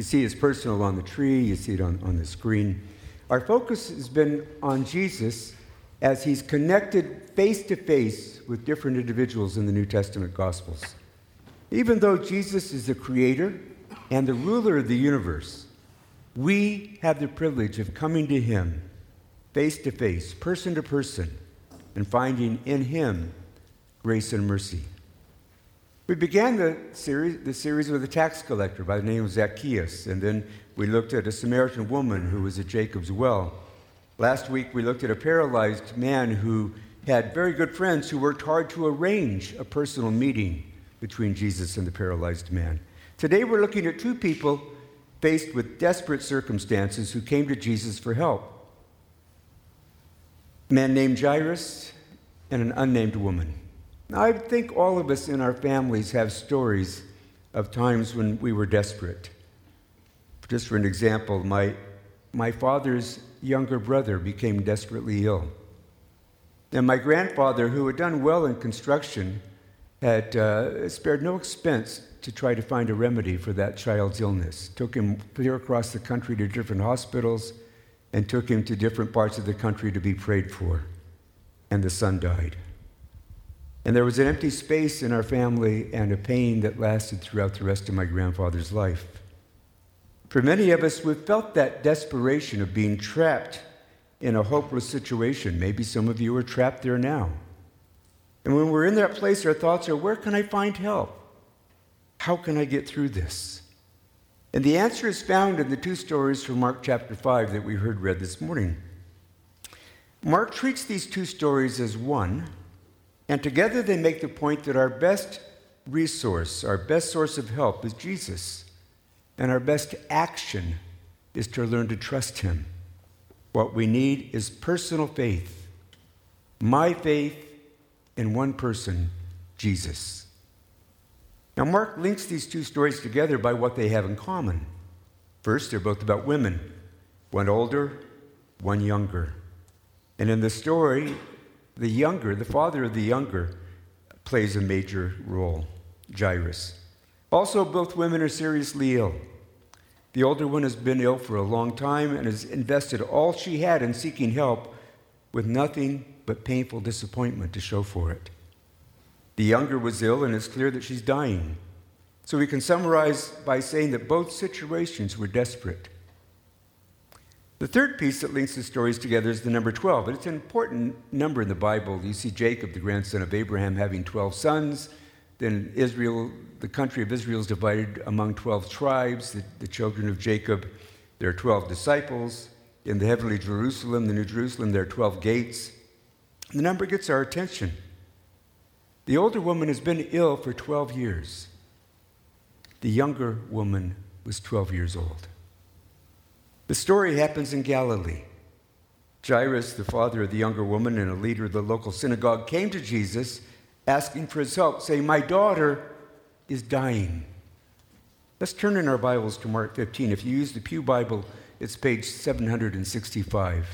You see it's personal on the tree, you see it on, on the screen. Our focus has been on Jesus as he's connected face to face with different individuals in the New Testament Gospels. Even though Jesus is the creator and the ruler of the universe, we have the privilege of coming to him face to face, person to person, and finding in him grace and mercy. We began the series, the series with a tax collector by the name of Zacchaeus, and then we looked at a Samaritan woman who was at Jacob's well. Last week, we looked at a paralyzed man who had very good friends who worked hard to arrange a personal meeting between Jesus and the paralyzed man. Today, we're looking at two people faced with desperate circumstances who came to Jesus for help a man named Jairus and an unnamed woman. I think all of us in our families have stories of times when we were desperate. Just for an example, my, my father's younger brother became desperately ill. And my grandfather, who had done well in construction, had uh, spared no expense to try to find a remedy for that child's illness. Took him clear across the country to different hospitals and took him to different parts of the country to be prayed for. And the son died. And there was an empty space in our family and a pain that lasted throughout the rest of my grandfather's life. For many of us, we've felt that desperation of being trapped in a hopeless situation. Maybe some of you are trapped there now. And when we're in that place, our thoughts are where can I find help? How can I get through this? And the answer is found in the two stories from Mark chapter 5 that we heard read this morning. Mark treats these two stories as one and together they make the point that our best resource, our best source of help is Jesus. And our best action is to learn to trust Him. What we need is personal faith. My faith in one person, Jesus. Now, Mark links these two stories together by what they have in common. First, they're both about women, one older, one younger. And in the story, the younger, the father of the younger, plays a major role, Jairus. Also, both women are seriously ill. The older one has been ill for a long time and has invested all she had in seeking help with nothing but painful disappointment to show for it. The younger was ill, and it's clear that she's dying. So we can summarize by saying that both situations were desperate. The third piece that links the stories together is the number 12. And it's an important number in the Bible. You see Jacob, the grandson of Abraham, having 12 sons. Then Israel, the country of Israel is divided among 12 tribes, the, the children of Jacob. There are 12 disciples. In the heavenly Jerusalem, the New Jerusalem, there are 12 gates. The number gets our attention. The older woman has been ill for 12 years. The younger woman was 12 years old. The story happens in Galilee. Jairus, the father of the younger woman and a leader of the local synagogue, came to Jesus asking for his help, saying, My daughter is dying. Let's turn in our Bibles to Mark 15. If you use the Pew Bible, it's page 765.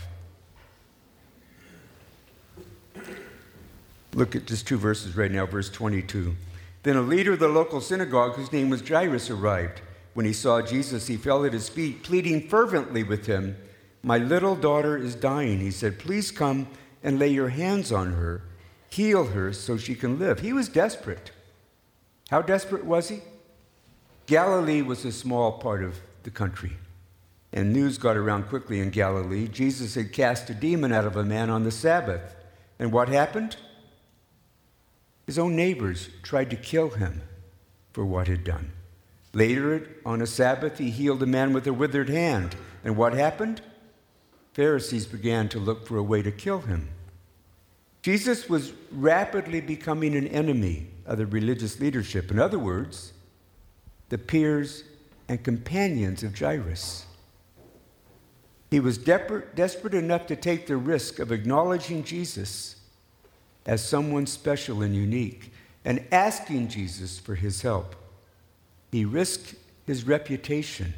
Look at just two verses right now, verse 22. Then a leader of the local synagogue, whose name was Jairus, arrived. When he saw Jesus, he fell at his feet, pleading fervently with him. My little daughter is dying. He said, Please come and lay your hands on her, heal her so she can live. He was desperate. How desperate was he? Galilee was a small part of the country. And news got around quickly in Galilee. Jesus had cast a demon out of a man on the Sabbath. And what happened? His own neighbors tried to kill him for what he'd done. Later, on a Sabbath, he healed a man with a withered hand. And what happened? Pharisees began to look for a way to kill him. Jesus was rapidly becoming an enemy of the religious leadership. In other words, the peers and companions of Jairus. He was desperate enough to take the risk of acknowledging Jesus as someone special and unique and asking Jesus for his help. He risked his reputation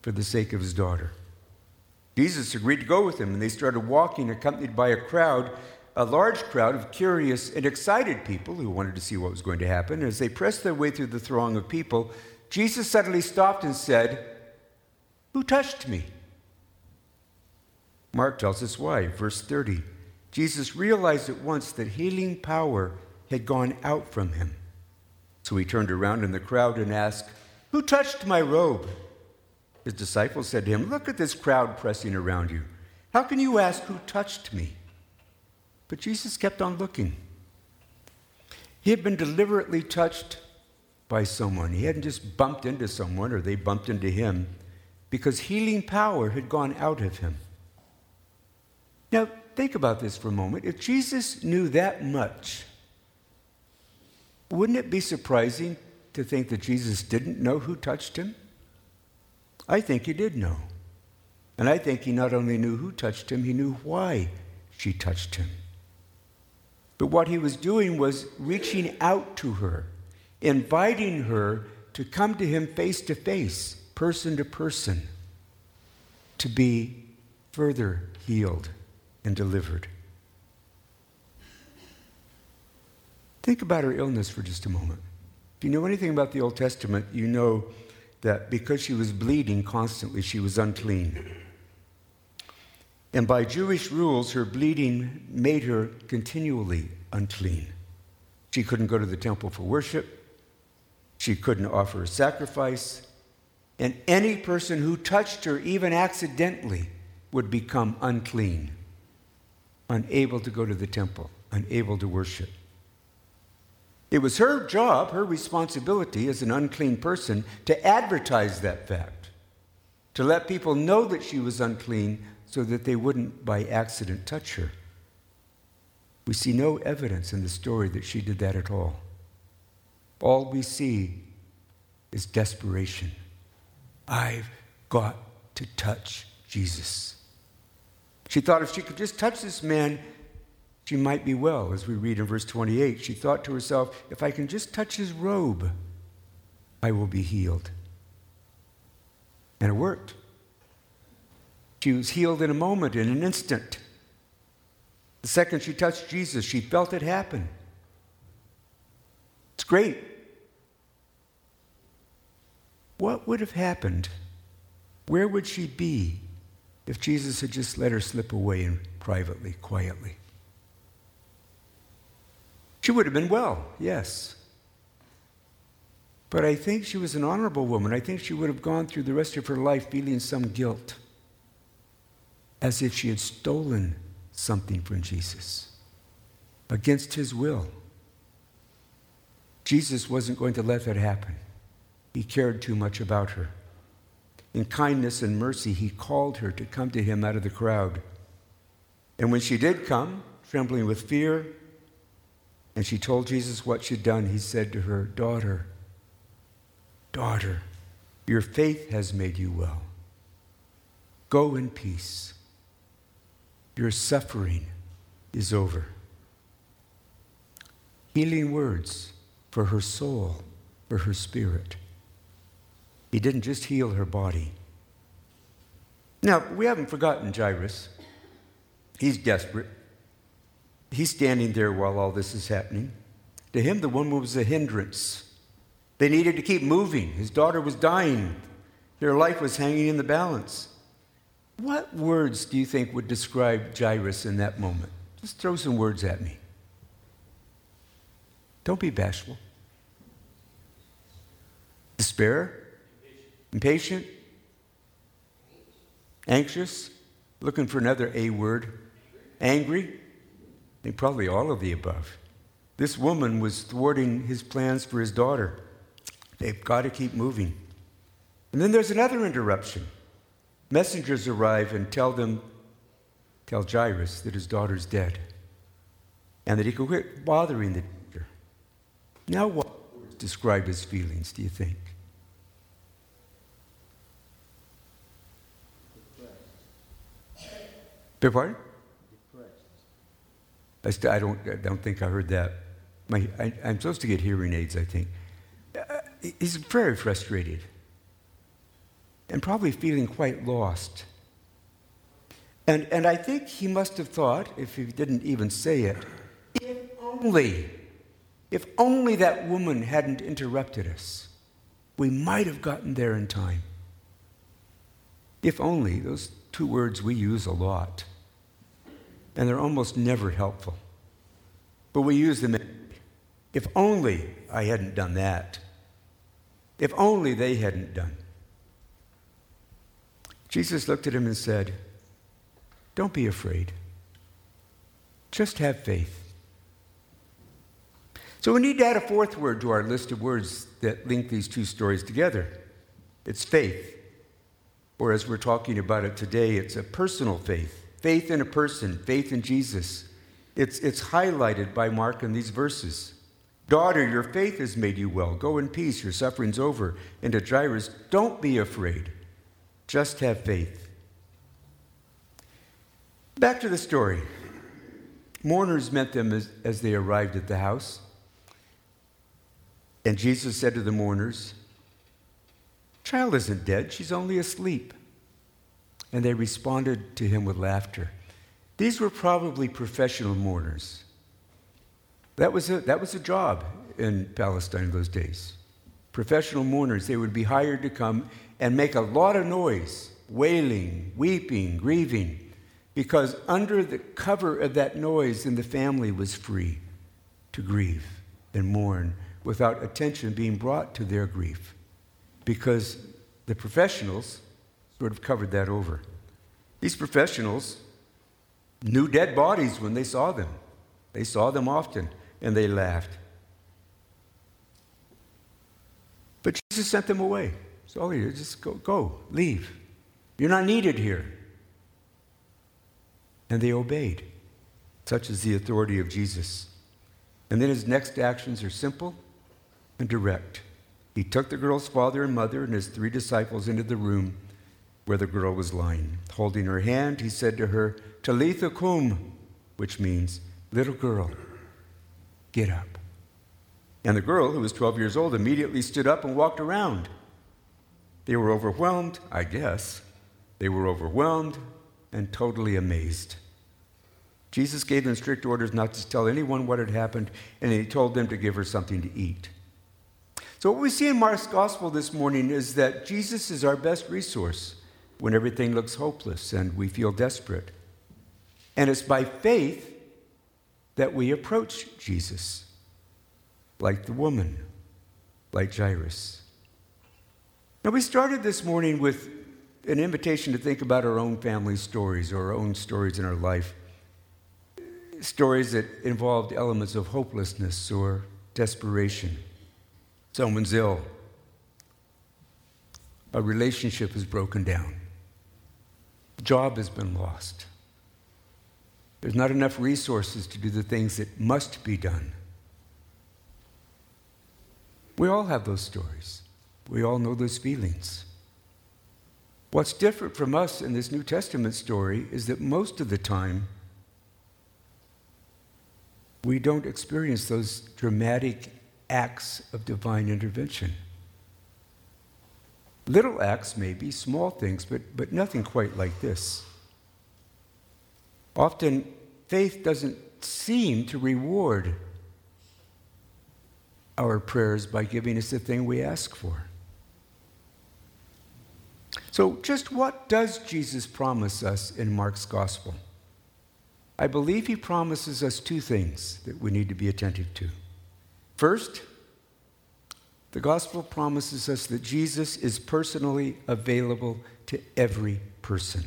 for the sake of his daughter. Jesus agreed to go with him, and they started walking, accompanied by a crowd, a large crowd of curious and excited people who wanted to see what was going to happen. As they pressed their way through the throng of people, Jesus suddenly stopped and said, Who touched me? Mark tells us why. Verse 30. Jesus realized at once that healing power had gone out from him. So he turned around in the crowd and asked, Who touched my robe? His disciples said to him, Look at this crowd pressing around you. How can you ask who touched me? But Jesus kept on looking. He had been deliberately touched by someone. He hadn't just bumped into someone or they bumped into him because healing power had gone out of him. Now, think about this for a moment. If Jesus knew that much, wouldn't it be surprising to think that Jesus didn't know who touched him? I think he did know. And I think he not only knew who touched him, he knew why she touched him. But what he was doing was reaching out to her, inviting her to come to him face to face, person to person, to be further healed and delivered. Think about her illness for just a moment. If you know anything about the Old Testament, you know that because she was bleeding constantly, she was unclean. And by Jewish rules, her bleeding made her continually unclean. She couldn't go to the temple for worship, she couldn't offer a sacrifice, and any person who touched her, even accidentally, would become unclean unable to go to the temple, unable to worship. It was her job, her responsibility as an unclean person, to advertise that fact, to let people know that she was unclean so that they wouldn't by accident touch her. We see no evidence in the story that she did that at all. All we see is desperation. I've got to touch Jesus. She thought if she could just touch this man, she might be well, as we read in verse 28. She thought to herself, if I can just touch his robe, I will be healed. And it worked. She was healed in a moment, in an instant. The second she touched Jesus, she felt it happen. It's great. What would have happened? Where would she be if Jesus had just let her slip away and privately, quietly. She would have been well, yes. But I think she was an honorable woman. I think she would have gone through the rest of her life feeling some guilt, as if she had stolen something from Jesus against his will. Jesus wasn't going to let that happen. He cared too much about her. In kindness and mercy, he called her to come to him out of the crowd. And when she did come, trembling with fear, and she told Jesus what she'd done, he said to her, Daughter, daughter, your faith has made you well. Go in peace. Your suffering is over. Healing words for her soul, for her spirit. He didn't just heal her body. Now, we haven't forgotten Jairus. He's desperate. He's standing there while all this is happening. To him, the woman was a hindrance. They needed to keep moving. His daughter was dying, their life was hanging in the balance. What words do you think would describe Jairus in that moment? Just throw some words at me. Don't be bashful. Despair? Impatient? Anxious? Looking for another A word? Angry? I think probably all of the above. This woman was thwarting his plans for his daughter. They've got to keep moving. And then there's another interruption. Messengers arrive and tell them, tell Jairus that his daughter's dead and that he could quit bothering the doctor. Now, what describe his feelings, do you think? Beg pardon? I, st- I, don't, I don't think I heard that. My, I, am supposed to get hearing aids, I think. Uh, he's very frustrated and probably feeling quite lost. And, and I think he must have thought, if he didn't even say it, if only, if only that woman hadn't interrupted us. we might have gotten there in time. If only, those two words we use a lot, and they're almost never helpful. But we use them. If only I hadn't done that. If only they hadn't done. Jesus looked at him and said, Don't be afraid. Just have faith. So we need to add a fourth word to our list of words that link these two stories together. It's faith. Or as we're talking about it today, it's a personal faith. Faith in a person, faith in Jesus. It's, it's highlighted by Mark in these verses. Daughter, your faith has made you well. Go in peace, your suffering's over. And to Jairus, don't be afraid. Just have faith. Back to the story. Mourners met them as, as they arrived at the house. And Jesus said to the mourners, Child isn't dead, she's only asleep. And they responded to him with laughter. These were probably professional mourners. That was a, that was a job in Palestine in those days. Professional mourners, they would be hired to come and make a lot of noise, wailing, weeping, grieving, because under the cover of that noise, then the family was free to grieve and mourn without attention being brought to their grief, because the professionals sort of covered that over. These professionals knew dead bodies when they saw them. They saw them often and they laughed. But Jesus sent them away. So all you just go, go, leave. You're not needed here. And they obeyed. Such is the authority of Jesus. And then his next actions are simple and direct. He took the girl's father and mother and his three disciples into the room where the girl was lying. Holding her hand, he said to her, Talitha cum, which means, little girl, get up. And the girl, who was 12 years old, immediately stood up and walked around. They were overwhelmed, I guess. They were overwhelmed and totally amazed. Jesus gave them strict orders not to tell anyone what had happened, and he told them to give her something to eat. So, what we see in Mark's gospel this morning is that Jesus is our best resource when everything looks hopeless and we feel desperate. And it's by faith that we approach Jesus, like the woman, like Jairus. Now, we started this morning with an invitation to think about our own family stories or our own stories in our life. Stories that involved elements of hopelessness or desperation. Someone's ill, a relationship is broken down, job has been lost. There's not enough resources to do the things that must be done. We all have those stories. We all know those feelings. What's different from us in this New Testament story is that most of the time, we don't experience those dramatic acts of divine intervention. Little acts, maybe, small things, but, but nothing quite like this. Often, faith doesn't seem to reward our prayers by giving us the thing we ask for. So, just what does Jesus promise us in Mark's gospel? I believe he promises us two things that we need to be attentive to. First, the gospel promises us that Jesus is personally available to every person,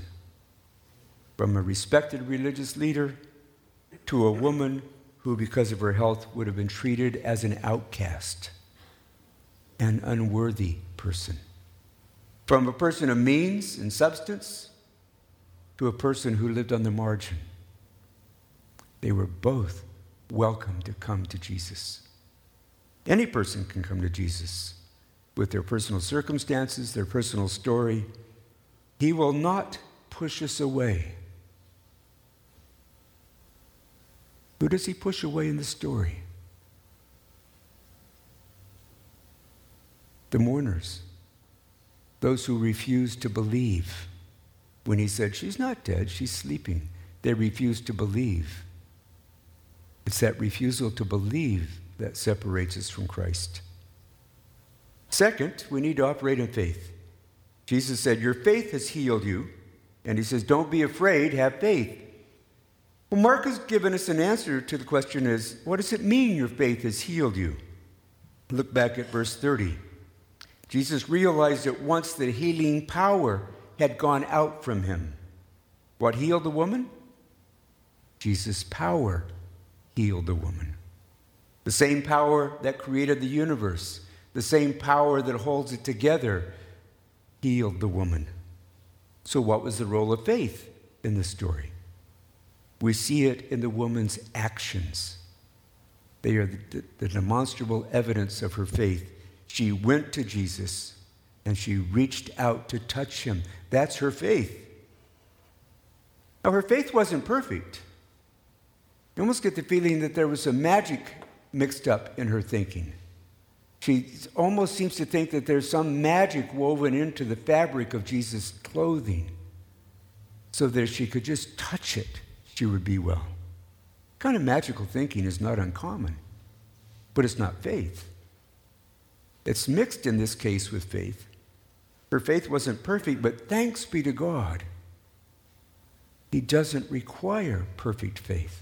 from a respected religious leader to a woman who, because of her health, would have been treated as an outcast, an unworthy person. From a person of means and substance to a person who lived on the margin. They were both welcome to come to Jesus. Any person can come to Jesus with their personal circumstances, their personal story. He will not push us away. Who does he push away in the story? The mourners, those who refused to believe. When he said, She's not dead, she's sleeping, they refused to believe. It's that refusal to believe that separates us from Christ. Second, we need to operate in faith. Jesus said, Your faith has healed you. And he says, Don't be afraid, have faith. Well, Mark has given us an answer to the question is, what does it mean your faith has healed you? Look back at verse 30. Jesus realized at once that healing power had gone out from him. What healed the woman? Jesus' power healed the woman. The same power that created the universe, the same power that holds it together, healed the woman. So, what was the role of faith in the story? We see it in the woman's actions. They are the, the, demonstrable evidence of her faith. She went to Jesus and she reached out to touch him. That's her faith. Now, her faith wasn't perfect. You almost get the feeling that there was some magic mixed up in her thinking. She almost seems to think that there's some magic woven into the fabric of Jesus' clothing so that if she could just touch it, she would be well. Kind of magical thinking is not uncommon, but it's not faith. It's mixed in this case with faith. Her faith wasn't perfect, but thanks be to God, He doesn't require perfect faith.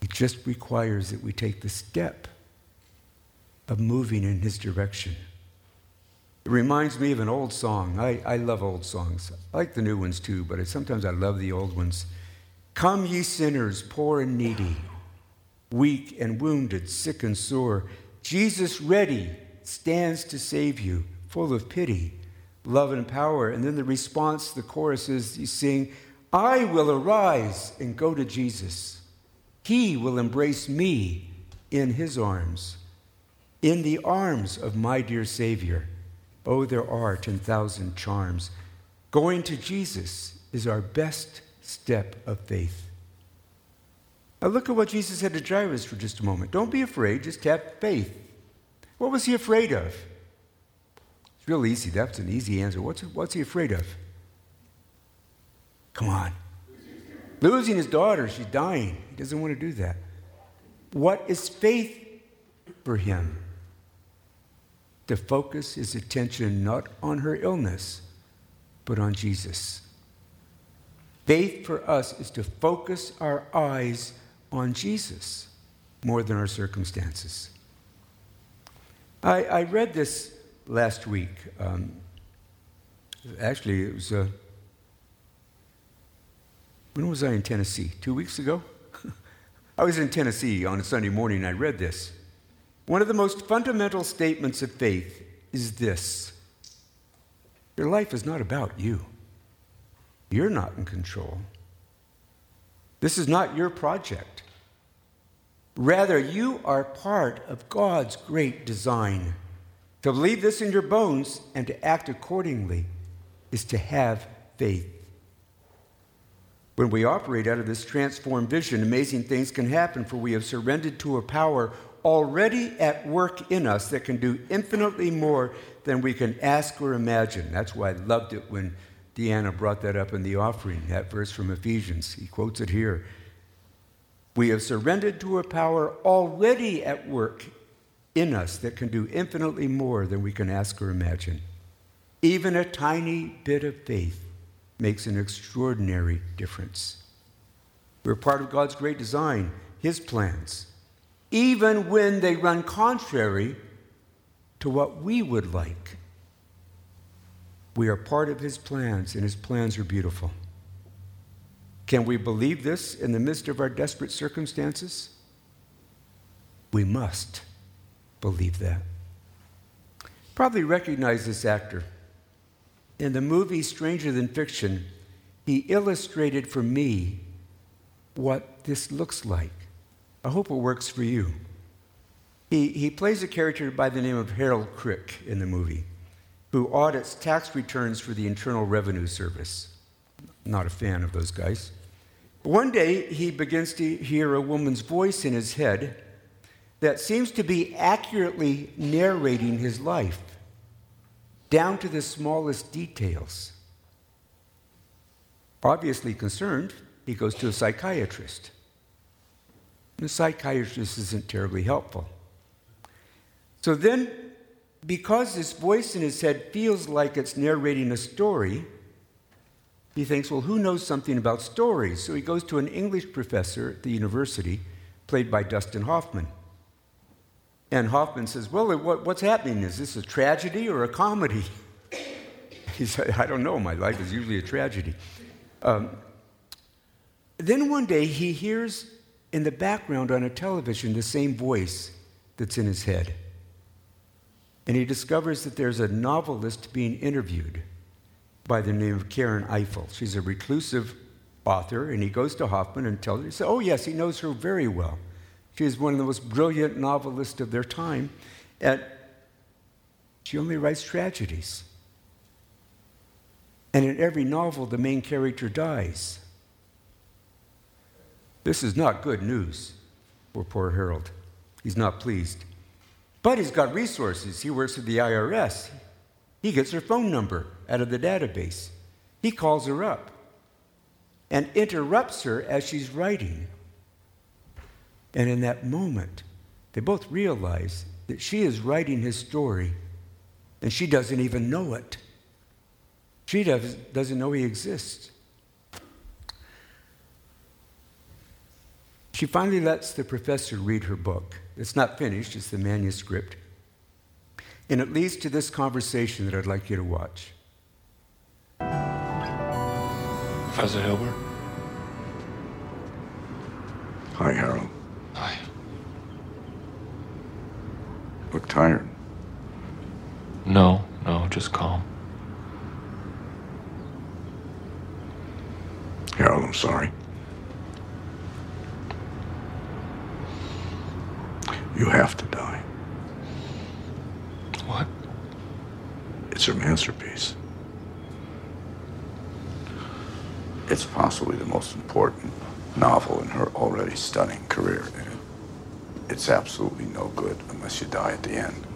He just requires that we take the step of moving in His direction. It reminds me of an old song. I, I love old songs. I like the new ones too, but sometimes I love the old ones. Come, ye sinners, poor and needy, weak and wounded, sick and sore. Jesus ready stands to save you, full of pity, love, and power. And then the response, the chorus is you sing, I will arise and go to Jesus. He will embrace me in his arms in the arms of my dear Savior. Oh, there are 10,000 charms. Going to Jesus is our best step of faith. Now, look at what Jesus said to Jairus for just a moment. Don't be afraid, just have faith. What was he afraid of? It's real easy. That's an easy answer. What's, what's he afraid of? Come on. Losing his daughter, she's dying. He doesn't want to do that. What is faith for him? to focus his attention not on her illness, but on Jesus. Faith for us is to focus our eyes on Jesus more than our circumstances. I, I read this last week. Um, actually, it was. Uh, when was I in Tennessee? Two weeks ago? I was in Tennessee on a Sunday morning. I read this. One of the most fundamental statements of faith is this Your life is not about you, you're not in control. This is not your project. Rather, you are part of God's great design. To believe this in your bones and to act accordingly is to have faith. When we operate out of this transformed vision, amazing things can happen, for we have surrendered to a power already at work in us that can do infinitely more than we can ask or imagine. That's why I loved it when Deanna brought that up in the offering, that verse from Ephesians. He quotes it here. We have surrendered to a power already at work in us that can do infinitely more than we can ask or imagine. Even a tiny bit of faith makes an extraordinary difference. We're part of God's great design, His plans even when they run contrary to what we would like. We are part of His plans, and His plans are beautiful. Can we believe this in the midst of our desperate circumstances? We must believe that. Probably recognize this actor. In the movie Stranger Than Fiction, he illustrated for me what this looks like. I hope it works for you. He, he plays a character by the name of Harold Crick in the movie, who audits tax returns for the Internal Revenue Service. Not a fan of those guys. One day, he begins to hear a woman's voice in his head that seems to be accurately narrating his life, down to the smallest details. Obviously concerned, he goes to a psychiatrist. The psychiatrist isn't terribly helpful. So then because this voice in his head feels like it's narrating a story, he thinks, well, who knows something about stories? So he goes to an English professor at the university, played by Dustin Hoffman. And Hoffman says, Well, what, what's happening? Is this a tragedy or a comedy? he said, I don't know. My life is usually a tragedy. Um, then one day he hears in the background on a television the same voice that's in his head. And he discovers that there's a novelist being interviewed by the name of Karen Eiffel. She's a reclusive author, and he goes to Hoffman and tells her, he says, Oh, yes, he knows her very well. She is one of the most brilliant novelists of their time, and she only writes tragedies. And in every novel, the main character dies. This is not good news for poor Harold. He's not pleased. But he's got resources. He works for the IRS. He gets her phone number out of the database. He calls her up and interrupts her as she's writing. And in that moment, they both realize that she is writing his story and she doesn't even know it. She does, doesn't know he exists. She finally lets the professor read her book. It's not finished, it's the manuscript. And it leads to this conversation that I'd like you to watch. Professor Hilbert? Hi, Harold. Hi. Look tired. No, no, just calm. Harold, I'm sorry. You have to die. What? It's her masterpiece. It's possibly the most important novel in her already stunning career. It's absolutely no good unless you die at the end.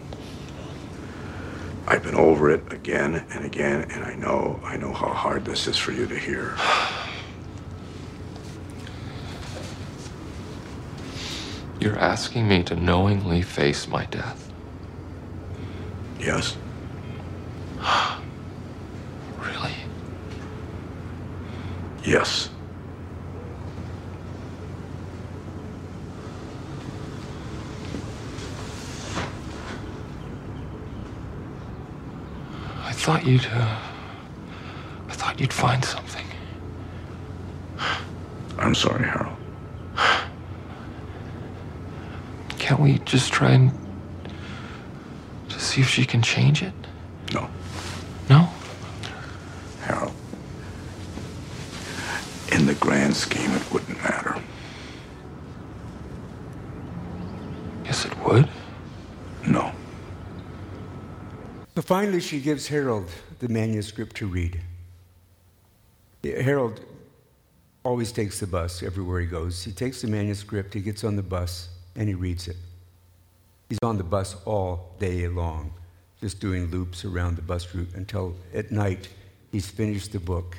I've been over it again and again, and I know, I know how hard this is for you to hear. You're asking me to knowingly face my death. Yes? Really? Yes. Thought you'd, uh, I thought you'd find something. I'm sorry, Harold. Can't we just try and to see if she can change it? No, No? Harold. In the grand scheme, it wouldn't matter. Yes, it would. No. So finally, she gives Harold the manuscript to read. Harold always takes the bus everywhere he goes. He takes the manuscript, he gets on the bus, and he reads it. He's on the bus all day long, just doing loops around the bus route until at night he's finished the book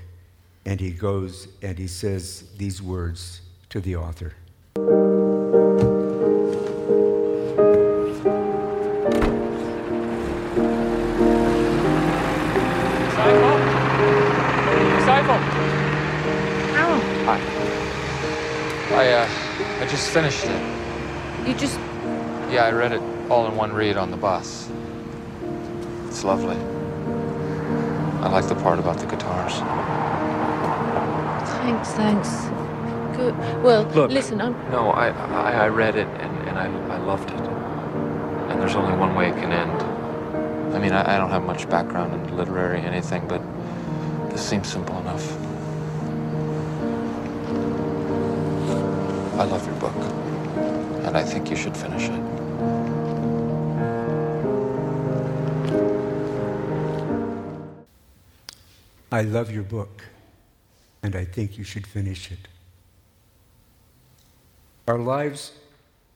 and he goes and he says these words to the author. Just finished it. you just. Yeah, I read it all in one read on the bus. It's lovely. I like the part about the guitars. Thanks, thanks. Good. Well, Look. listen, I'm. No, I, I, I read it and, and I, I loved it. And there's only one way it can end. I mean, I, I don't have much background in literary anything, but this seems simple enough. I love your book, and I think you should finish it. I love your book, and I think you should finish it. Our lives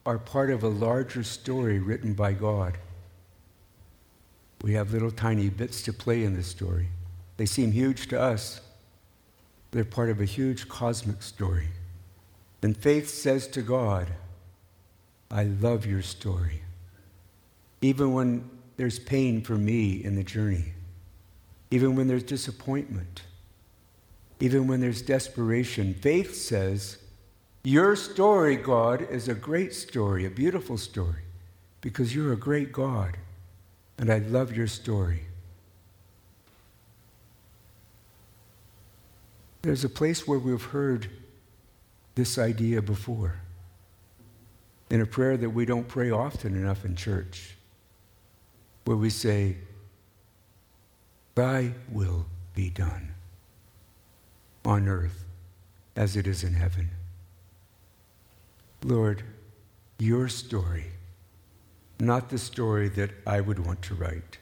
are part of a larger story written by God. We have little tiny bits to play in this story. They seem huge to us, they're part of a huge cosmic story. And faith says to God, I love your story. Even when there's pain for me in the journey, even when there's disappointment, even when there's desperation. Faith says, Your story, God, is a great story, a beautiful story, because you're a great God, and I love your story. There's a place where we've heard this idea before in a prayer that we don't pray often enough in church, where we say, Thy will be done on earth as it is in heaven. Lord, your story, not the story that I would want to write.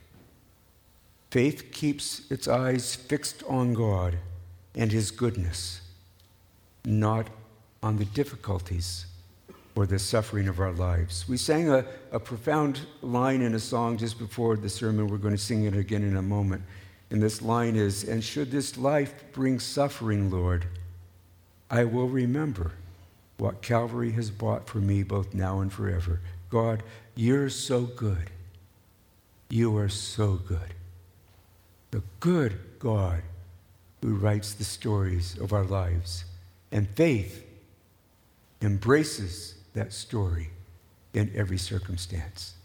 Faith keeps its eyes fixed on God and His goodness, not on the difficulties or the suffering of our lives. We sang a, a profound line in a song just before the sermon. We're going to sing it again in a moment. And this line is And should this life bring suffering, Lord, I will remember what Calvary has bought for me both now and forever. God, you're so good. You are so good. The good God who writes the stories of our lives. And faith embraces that story in every circumstance.